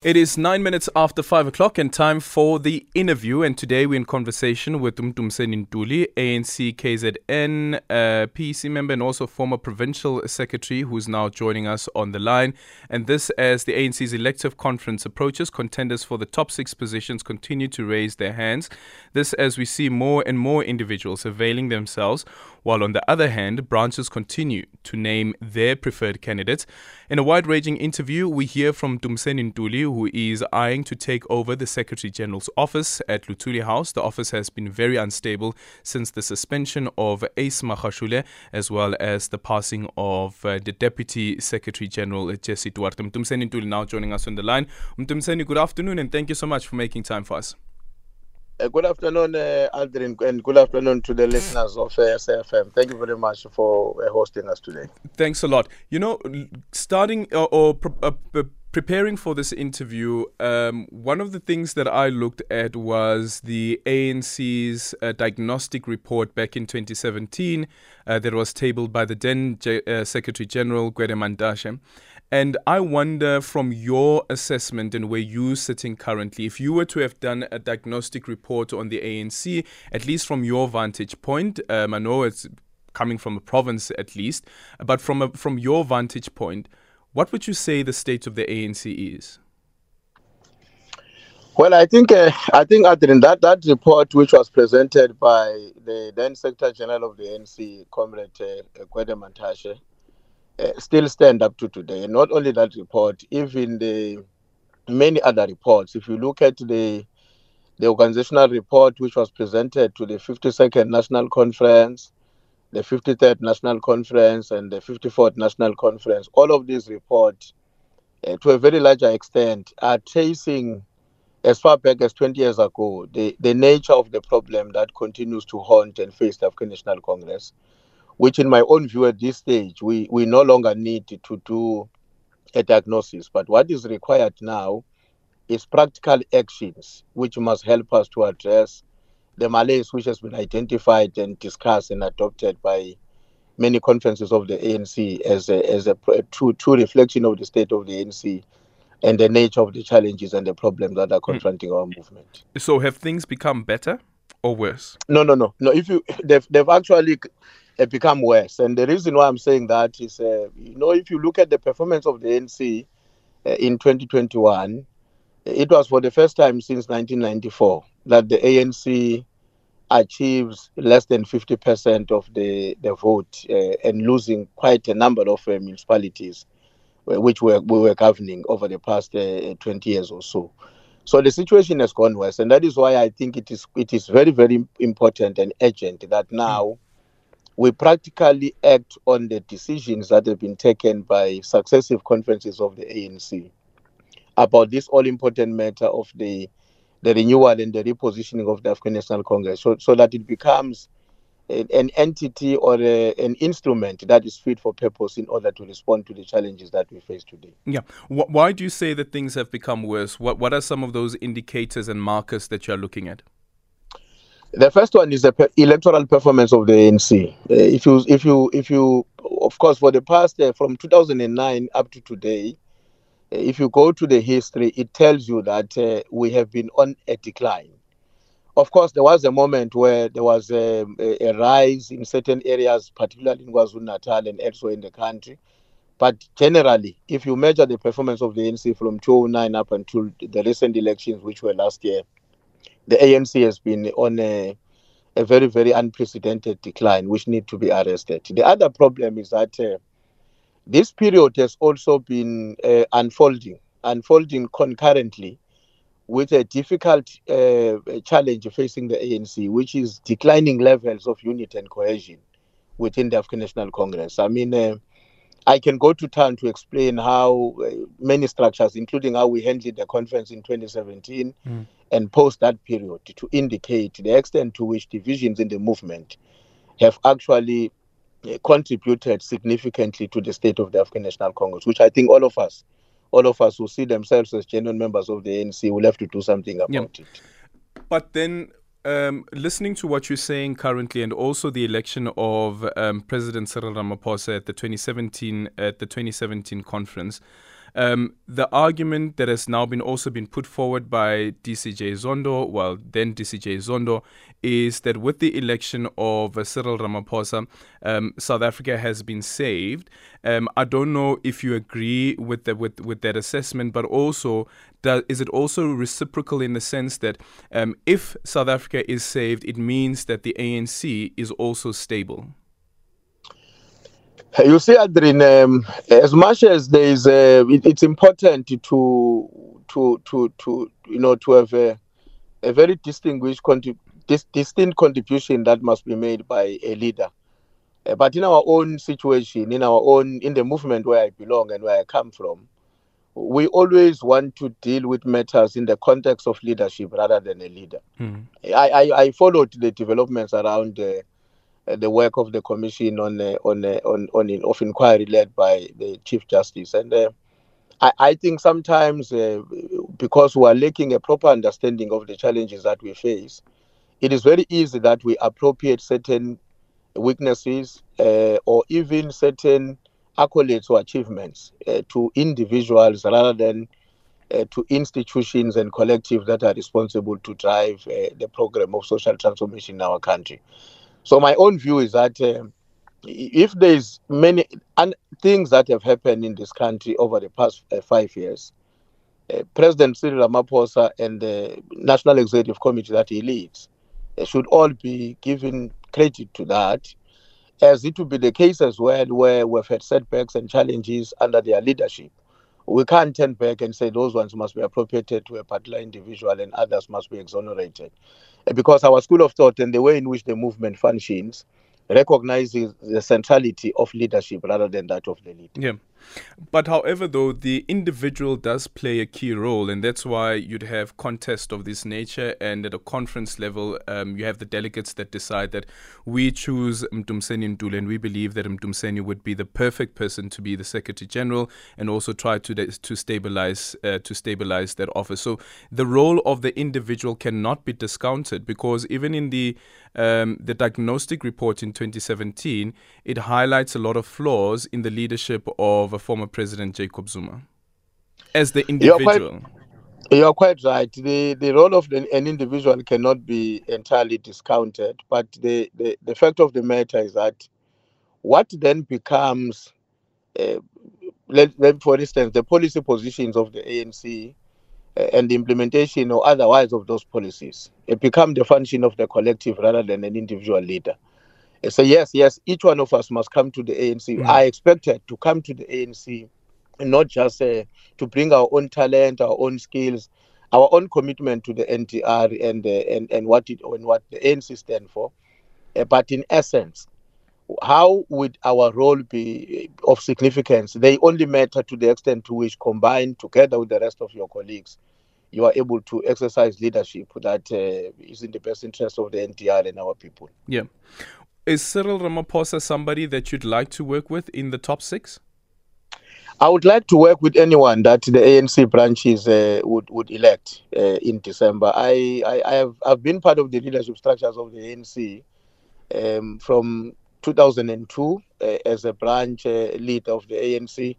It is nine minutes after five o'clock and time for the interview. And today we're in conversation with Mdumiseni Ntuli, ANC KZN uh, PEC member and also former provincial secretary, who's now joining us on the line. And this as the ANC's elective conference approaches, contenders for the top six positions continue to raise their hands. This as we see more and more individuals availing themselves while on the other hand, branches continue to name their preferred candidates. In a wide ranging interview, we hear from Dumseni Ntuli, who is eyeing to take over the Secretary General's office at Luthuli House. The office has been very unstable since the suspension of Ace Magashule, as well as the passing of uh, the Deputy Secretary General, Jessie Duarte. Dumseni Ntuli now joining us on the line. Dumseni, good afternoon, and thank you so much for making time for us. Uh, good afternoon, uh, Aldrin, and good afternoon to the listeners of uh, SAFM. Thank you very much for uh, hosting us today. Thanks a lot. You know, starting uh, or, or uh, preparing for this interview, um, one of the things that I looked at was the ANC's diagnostic report back in 2017 uh, that was tabled by the then Secretary General, Gwede Mantashe. And I wonder, from your assessment and where you're sitting currently, if you were to have done a diagnostic report on the ANC, at least from your vantage point, um, I know it's coming from a province at least, but from a, from your vantage point, what would you say the state of the ANC is? Well, I think uh, I think Aldrin, that that report which was presented by the then Secretary General of the ANC, Comrade uh, Gwede Mantashe, uh, still stand up to today. And not only that report, even the many other reports. If you look at the the organizational report which was presented to the 52nd National Conference, the 53rd National Conference, and the 54th National Conference, all of these reports, uh, to a very large extent, are tracing as far back as 20 years ago the, the nature of the problem that continues to haunt and face the African National Congress which in my own view at this stage, we, we no longer need to do a diagnosis. But what is required now is practical actions, which must help us to address the malaise which has been identified and discussed and adopted by many conferences of the ANC as a, as a, true, true reflection of the state of the ANC and the nature of the challenges and the problems that are hmm. confronting mm. our movement. So have things become better or worse? No, no, no. No, if you they've, they've actually become worse. And the reason why I'm saying that is, uh, you know, if you look at the performance of the ANC uh, in 2021, it was for the first time since 1994 that the ANC achieves less than 50% of the, the vote uh, and losing quite a number of uh, municipalities which were, we were governing over the past uh, 20 years or so. So the situation has gone worse, and that is why I think it is it is very very important and urgent that mm. now we practically act on the decisions that have been taken by successive conferences of the ANC about this all important matter of the the renewal and the repositioning of the African National Congress. So, so that it becomes an entity or a, an instrument that is fit for purpose in order to respond to the challenges that we face today. Yeah. Why do you say that things have become worse? What, what are some of those indicators and markers that you're looking at? The first one is the pe- electoral performance of the ANC. Uh, if you, if you, if you, of course, for the past uh, from 2009 up to today, uh, if you go to the history, it tells you that uh, we have been on a decline. Of course, there was a moment where there was a, a rise in certain areas, particularly in KwaZulu Natal and elsewhere in the country. But generally, if you measure the performance of the ANC from 2009 up until the recent elections, which were last year, the ANC has been on a, a very, very unprecedented decline, which need to be arrested. The other problem is that uh, this period has also been uh, unfolding, unfolding concurrently with a difficult uh, challenge facing the ANC, which is declining levels of unity and cohesion within the African National Congress. I mean, uh, I can go to town to explain how uh, many structures, including how we handled the conference in 2017, mm and post that period to indicate the extent to which divisions in the movement have actually uh, contributed significantly to the state of the African National Congress, which I think all of us, all of us who see themselves as genuine members of the ANC will have to do something about it. But then um, listening to what you're saying currently, and also the election of um, President Cyril Ramaphosa at the 2017 at the 2017 conference, Um, the argument that has now been also been put forward by DCJ Zondo, well, then DCJ Zondo, is that with the election of uh, Cyril Ramaphosa, um, South Africa has been saved. Um, I don't know if you agree with with with that assessment, but also does, is it also reciprocal in the sense that um, if South Africa is saved, it means that the ANC is also stable? You see, Aldrin, um, as much as there is, uh, it, it's important to to to to you know to have a, a very distinguished contrib- dis- distinct contribution that must be made by a leader. Uh, but in our own situation, in our own in the movement where I belong and where I come from, we always want to deal with matters in the context of leadership rather than a leader. Mm. I, I, I followed the developments around. Uh, the work of the commission on uh, on uh, on on of inquiry led by the chief justice and I, I, think sometimes because we are lacking a proper understanding of the challenges that we face it is very easy that we appropriate certain weaknesses or even certain accolades or achievements to individuals rather than uh, to institutions and collectives that are responsible to drive uh, the program of social transformation in our country. So my own view is that uh, if there's many un- things that have happened in this country over the past uh, five years, uh, President Cyril Ramaphosa and the National Executive Committee that he leads uh, should all be given credit to that, as it would be the case as well where we've had setbacks and challenges under their leadership. We can't turn back and say those ones must be appropriated to a particular individual and others must be exonerated eh, because our school of thought and the way in which the movement functions recognizes the centrality of leadership rather than that of the leader. Yeah. But however, though, the individual does play a key role, and that's why you'd have contests of this nature. And at a conference level, um, you have the delegates that decide that we choose Mdumiseni Ntuli, and we believe that Mdumiseni would be the perfect person to be the Secretary General, and also try to to stabilize uh, to stabilize that office. So the role of the individual cannot be discounted because even in the um, the diagnostic report in 2017, it highlights a lot of flaws in the leadership of a former President Jacob Zuma as the individual. You're quite, right. The, the role of the, an individual cannot be entirely discounted, but the, the, the fact of the matter is that what then becomes, uh, let, let, for instance, the policy positions of the ANC and the implementation or otherwise of those policies. It become the function of the collective rather than an individual leader. So yes, yes, each one of us must come to the ANC. Mm. I expected to come to the ANC, not just uh, to bring our own talent, our own skills, our own commitment to the NDR and uh, and and what it and what the ANC stand for, uh, but in essence, how would our role be of significance? They only matter to the extent to which, combined together with the rest of your colleagues, you are able to exercise leadership that uh, is in the best interest of the NDR and our people. Yeah. Is Cyril Ramaphosa somebody that you'd like to work with in the top six? I would like to work with anyone that the ANC branches uh, would would elect uh, in December. I, I, I have I've been part of the leadership structures of the ANC um, from 2002 uh, as a branch uh, leader of the ANC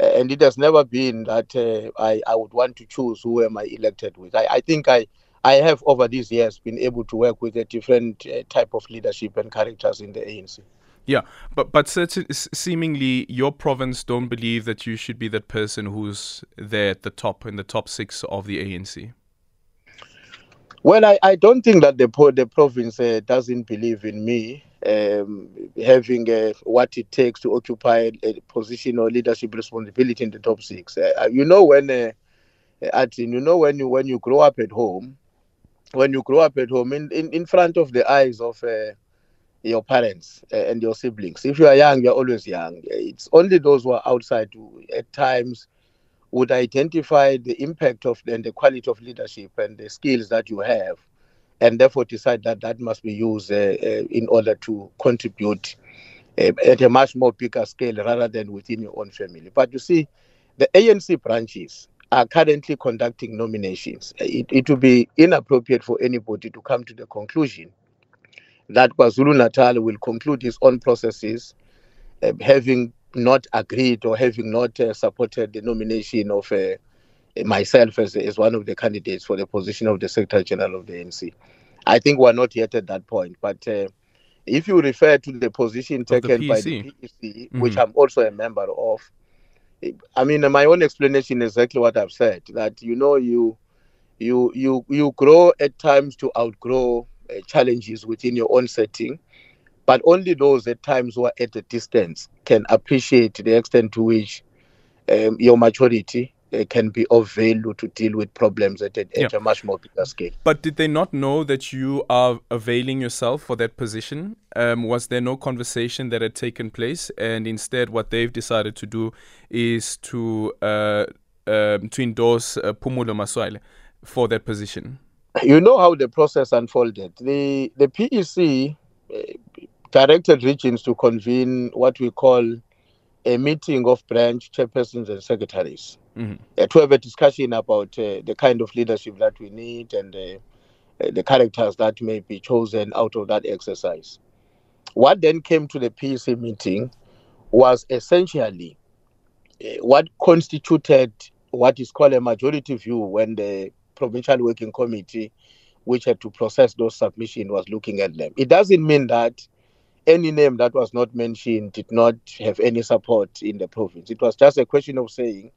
and it has never been that uh, I, I would want to choose who am I elected with. I, I think I, I have over these years been able to work with a different uh, type of leadership and characters in the ANC. Yeah, but but certain, seemingly your province don't believe that you should be that person who's there at the top in the top six of the ANC. Well, I, I don't think that the the province uh, doesn't believe in me um, having uh, what it takes to occupy a position or leadership responsibility in the top six. Uh, uh you know when, uh, Atin, you know when you when you grow up at home, when you grow up at home in, in, in front of the eyes of uh, your parents uh, and your siblings. If you are young, you're always young. It's only those who are outside who, at times, would identify the impact of and the quality of leadership and the skills that you have and therefore decide that that must be used uh, uh, in order to contribute uh, at a much more bigger scale rather than within your own family. But you see, the ANC branches are currently conducting nominations. It, it would be inappropriate for anybody to come to the conclusion that KwaZulu Natal will conclude its own processes, uh, having not agreed or having not uh, supported the nomination of uh, myself as, as one of the candidates for the position of the Secretary General of the ANC. I think we're not yet at that point, but uh, if you refer to the position taken the by the PEC, mm-hmm. which I'm also a member of, I mean, my own explanation is exactly what I've said. That you know, you you you you grow at times to outgrow uh, challenges within your own setting, but only those at times who are at a distance can appreciate the extent to which um, your maturity uh, can be of value to deal with problems at, a, yeah. at a much more bigger scale. But did they not know that you are availing yourself for that position? Um, was there no conversation that had taken place? And instead, what they've decided to do is to uh, um, to endorse uh, Phumulo Masualle for that position. You know how the process unfolded. The the PEC uh, directed regions to convene what we call a meeting of branch chairpersons and secretaries mm-hmm. uh, to have a discussion about uh, the kind of leadership that we need and uh, uh the characters that may be chosen out of that exercise. What then came to the PEC meeting was essentially uh, what constituted what is called a majority view when the provincial working committee, which had to process those submissions, was looking at them. It doesn't mean that any name that was not mentioned did not have any support in the province. It was just a question of saying,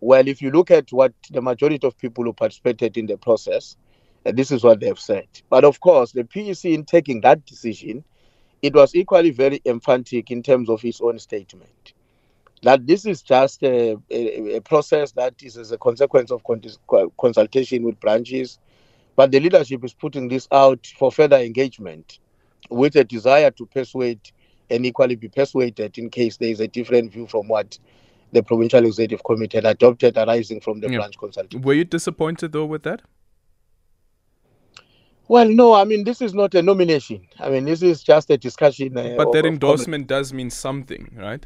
well, if you look at what the majority of people who participated in the process, uh, this is what they've said. But of course, the PEC, in taking that decision, it was equally very emphatic in terms of its own statement. That this is just a, a, a process that is as a consequence of consultation with branches, but the leadership is putting this out for further engagement with a desire to persuade and equally be persuaded in case there is a different view from what the provincial executive committee had adopted arising from the yeah. branch consultation. Were you disappointed though with that? Well, no, I mean, this is not a nomination. I mean, this is just a discussion. Uh, but that endorsement does mean something, right?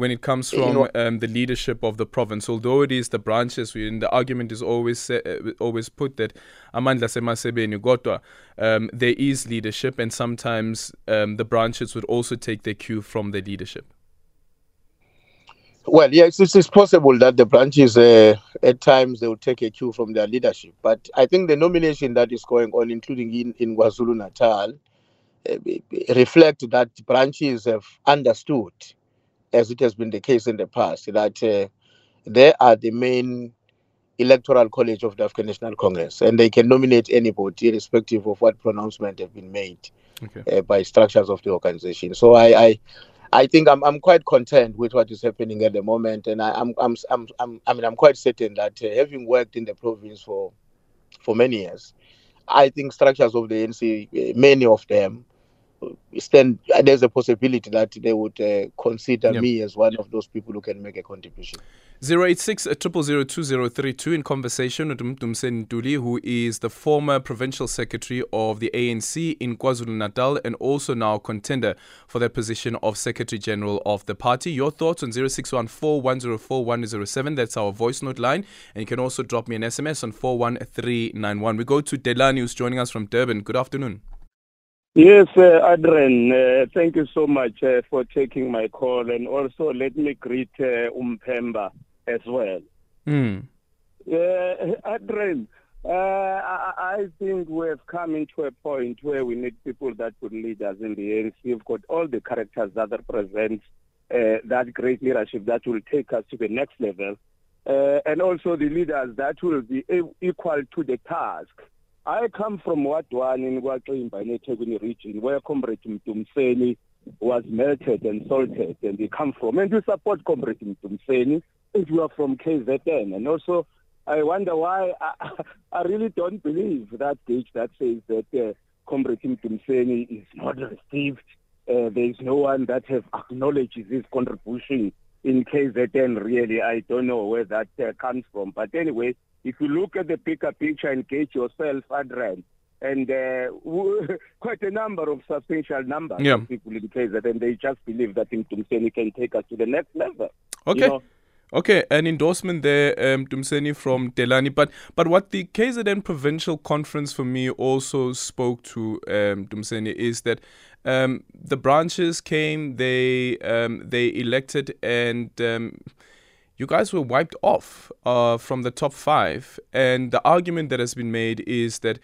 When it comes from you know, um, the leadership of the province. Although it is the branches, we, the argument is always uh, always put that amandla semasebeni kodwa um, there is leadership, and sometimes um, the branches would also take their cue from the leadership. Well, yes, it is possible that the branches, uh, at times, they will take a cue from their leadership. But I think the nomination that is going on, including in, in KwaZulu Natal, uh, reflect that branches have understood as it has been the case in the past, that uh, they are the main electoral college of the African National Congress, and they can nominate anybody, irrespective of what pronouncement have been made okay. uh, by structures of the organization. So I, I, I think I'm, I'm quite content with what is happening at the moment, and I, am I'm, I'm, I'm, I mean, I'm quite certain that uh, having worked in the province for, for many years, I think structures of the NC, many of them, stand there's a possibility that they would uh, consider yep. me as one of those people who can make a contribution 086 2032 in conversation with Mdumiseni Ntuli, who is the former provincial secretary of the ANC in KwaZulu-Natal and also now contender for the position of secretary general of the party. Your thoughts on 0614 That's our voice note line. And you can also drop me an SMS on 41391. We go to Delani, who's joining us from Durban. Good afternoon. Yes, uh, Aldrin, uh, thank you so much uh, for taking my call. And also, let me greet uh, Umpemba as well. Mm. Uh, Aldrin, uh, I, I, think we've come into a point where we need people that could lead us in the ANC. We've got all the characters that represent uh, that great leadership that will take us to the next level. and also the leaders that will be equal to the task I come from 1 in Kwaqimba in eThekwini region where Comrade Mdumiseni was melted and salted and he come from. And we support Comrade Mdumiseni and we are from KZN. And also, I wonder why, I, I really don't believe that gauge that says that uh, Comrade Mdumiseni is not received. Uh, there is no one that has acknowledged his contribution in KZN, really. I don't know where that uh, comes from. But anyway, if you look at the bigger picture and gauge yourself, Aldrin, and uh, quite a number of substantial numbers yeah. of people in KZN, and they just believe that Mdumiseni can take us to the next level. Okay. You know? Okay, an endorsement there, um, Dumseni from Delani. But but what the KZN provincial conference for me also spoke to um, Dumseni is that Um, the branches came, they um, they elected, and um, you guys were wiped off uh, from the top five. And the argument that has been made is that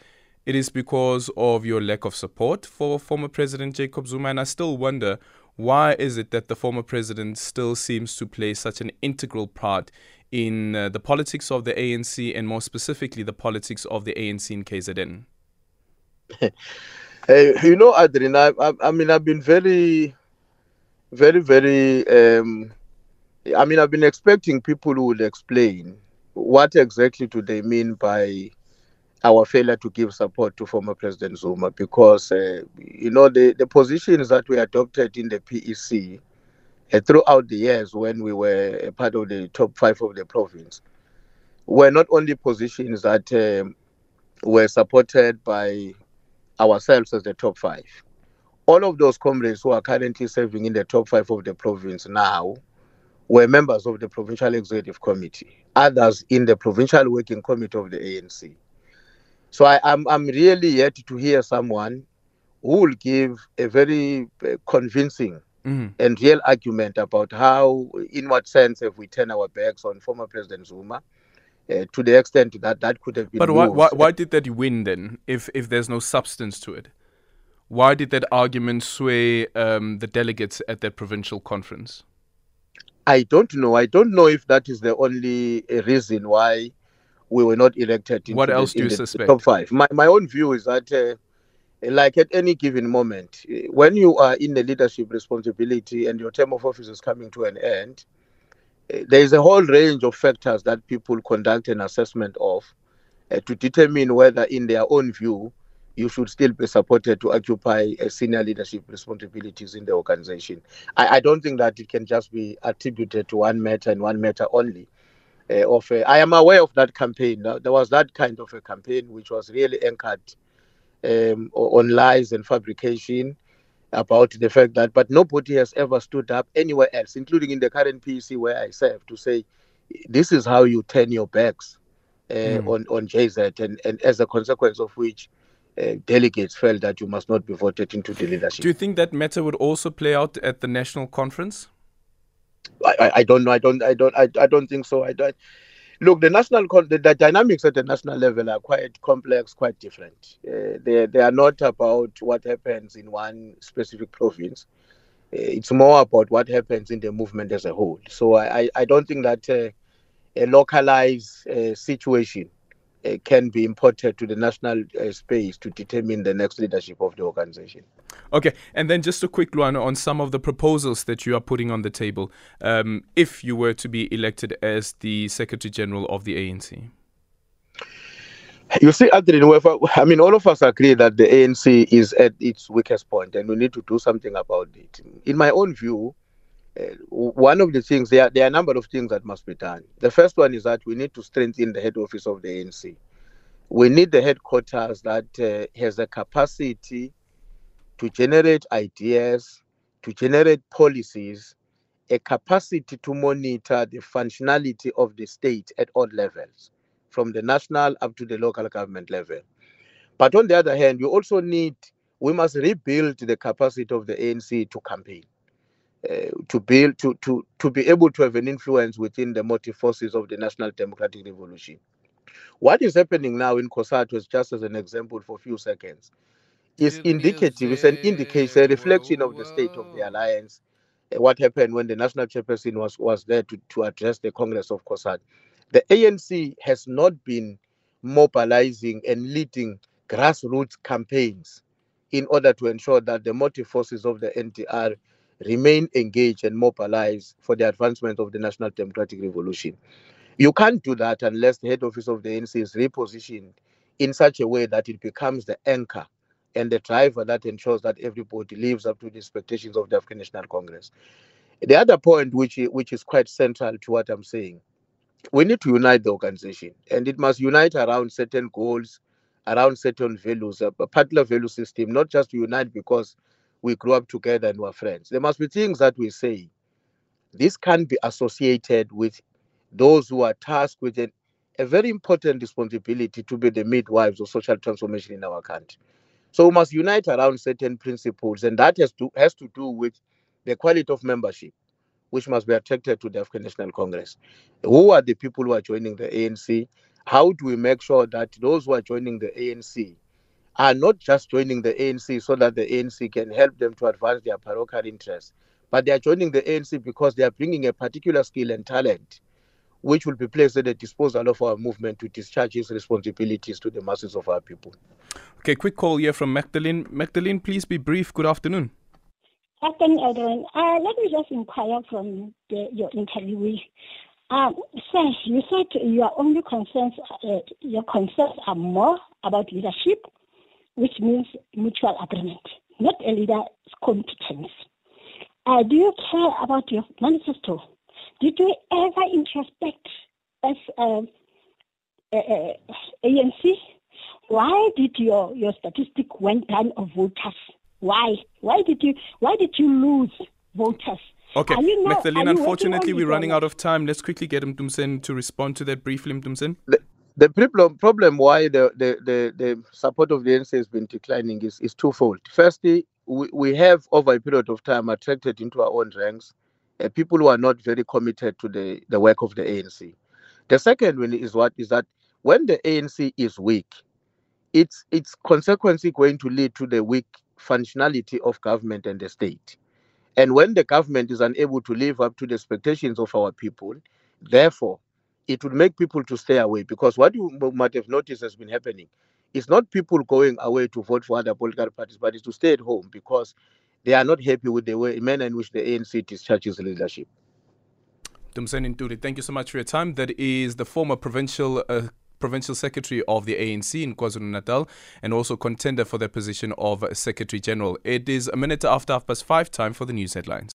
it is because of your lack of support for former President Jacob Zuma. And I still wonder why is it that the former president still seems to play such an integral part in uh, the politics of the ANC and more specifically the politics of the ANC in KZN? hey, you know, Aldrin, I, I, I mean, I've been very, very, very um, I mean, I've been expecting people who would explain what exactly do they mean by our failure to give support to former President Zuma because, uh, you know, the, the positions that we adopted in the PEC uh, throughout the years when we were a part of the top five of the province were not only positions that um, were supported by ourselves as the top five. All of those comrades who are currently serving in the top five of the province now were members of the Provincial Executive Committee, others in the Provincial Working Committee of the ANC. So I, am I'm, I'm really yet to hear someone who will give a very uh, convincing mm-hmm. and real argument about how, in what sense, have we turned our backs on former President Zuma. Uh, to the extent that that could have been. But why, why, why did that win then? If if there's no substance to it, why did that argument sway um, the delegates at that provincial conference? I don't know. I don't know if that is the only uh, reason why we were not elected. what else the, do you the, suspect? top five. My my own view is that, uh, like at any given moment, uh, when you are in the leadership responsibility and your term of office is coming to an end, uh, there is a whole range of factors that people conduct an assessment of uh, to determine whether, in their own view, you should still be supported to occupy a senior leadership responsibilities in the organization. I, I, don't think that it can just be attributed to one matter and one matter only. Uh, of uh, I am aware of that campaign. there was that kind of a campaign which was really anchored um, on lies and fabrication about the fact that, but nobody has ever stood up anywhere else, including in the current PEC where I serve, to say this is how you turn your backs uh, mm. on on JZ, and, and as a consequence of which uh, delegates felt that you must not be voted into the leadership. Do you think that matter would also play out at the national conference? I, I, I don't know. I don't. I don't. I, I don't think so. I don't. Look, the national the, the dynamics at the national level are quite complex, quite different. Uh, they they are not about what happens in one specific province. Uh, it's more about what happens in the movement as a whole. So I I, I don't think that uh, a localized uh, situation can be imported to the national uh, space to determine the next leadership of the organization. Okay, and then just a quick one on some of the proposals that you are putting on the table um, if you were to be elected as the Secretary General of the ANC. You see, Aldrin, I mean, all of us agree that the ANC is at its weakest point and we need to do something about it. In my own view, uh, one of the things there, there are a number of things that must be done. The first one is that we need to strengthen the head office of the ANC. We need the headquarters that uh, has the capacity to generate ideas, to generate policies, a capacity to monitor the functionality of the state at all levels, from the national up to the local government level. But on the other hand, you also need, we must rebuild the capacity of the ANC to campaign uh, to build to, to to be able to have an influence within the motive forces of the national democratic revolution. What is happening now in COSATU just as an example for a few seconds. Is indicative it's an indication a reflection of the state of the alliance uh, what happened when the national chairperson was was there to, to address the congress of COSATU the ANC has not been mobilizing and leading grassroots campaigns in order to ensure that the motive forces of the NDR remain engaged and mobilized for the advancement of the national democratic revolution. You can't do that unless the head office of the ANC is repositioned in such a way that it becomes the anchor and the driver that ensures that everybody lives up to the expectations of the African National Congress. The other point, which, which is quite central to what I'm saying, we need to unite the organization and it must unite around certain goals, around certain values, a, particular value system, not just to unite because we grew up together and were friends. There must be things that we say. This can be associated with those who are tasked with an, a very important responsibility to be the midwives of social transformation in our country. So we must unite around certain principles, and that has to has to do with the quality of membership, which must be attracted to the African National Congress. Who are the people who are joining the ANC? How do we make sure that those who are joining the ANC are not just joining the ANC so that the ANC can help them to advance their parochial interests, but they are joining the ANC because they are bringing a particular skill and talent which will be placed at the disposal of our movement to discharge its responsibilities to the masses of our people. Okay, quick call here from Magdalene. Magdalene, please be brief. Good afternoon. Afternoon, Aldrin. Uh, let me just inquire from the, your interviewee. Um, sir, you said your only concerns, uh, your concerns are more about leadership, which means mutual agreement, not a leader's competence. Uh, do you care about your manifesto? Did you ever introspect as um, uh, uh, ANC? Why did your, your statistic went down of voters? Why? Why did you why did you lose voters? Okay, now, Magdalene, unfortunately, we're running out of time. Let's quickly get Mtumsen to respond to that briefly, Mtumsen. The, problem, problem why the, the, the, the support of the ANC has been declining is, is twofold. Firstly, we, we have, over a period of time, attracted into our own ranks uh, people who are not very committed to the, the work of the ANC. The second one is what is that when the ANC is weak, it's its consequently going to lead to the weak functionality of government and the state. And when the government is unable to live up to the expectations of our people, therefore, it would make people to stay away because what you might have noticed has been happening it's not people going away to vote for other political parties, but it's to stay at home because they are not happy with the way manner in which the ANC discharges leadership. Dumsen Ntuli, thank you so much for your time. That is the former provincial uh, provincial secretary of the ANC in KwaZulu-Natal and also contender for the position of Secretary General. It is a minute after half past five, time for the news headlines.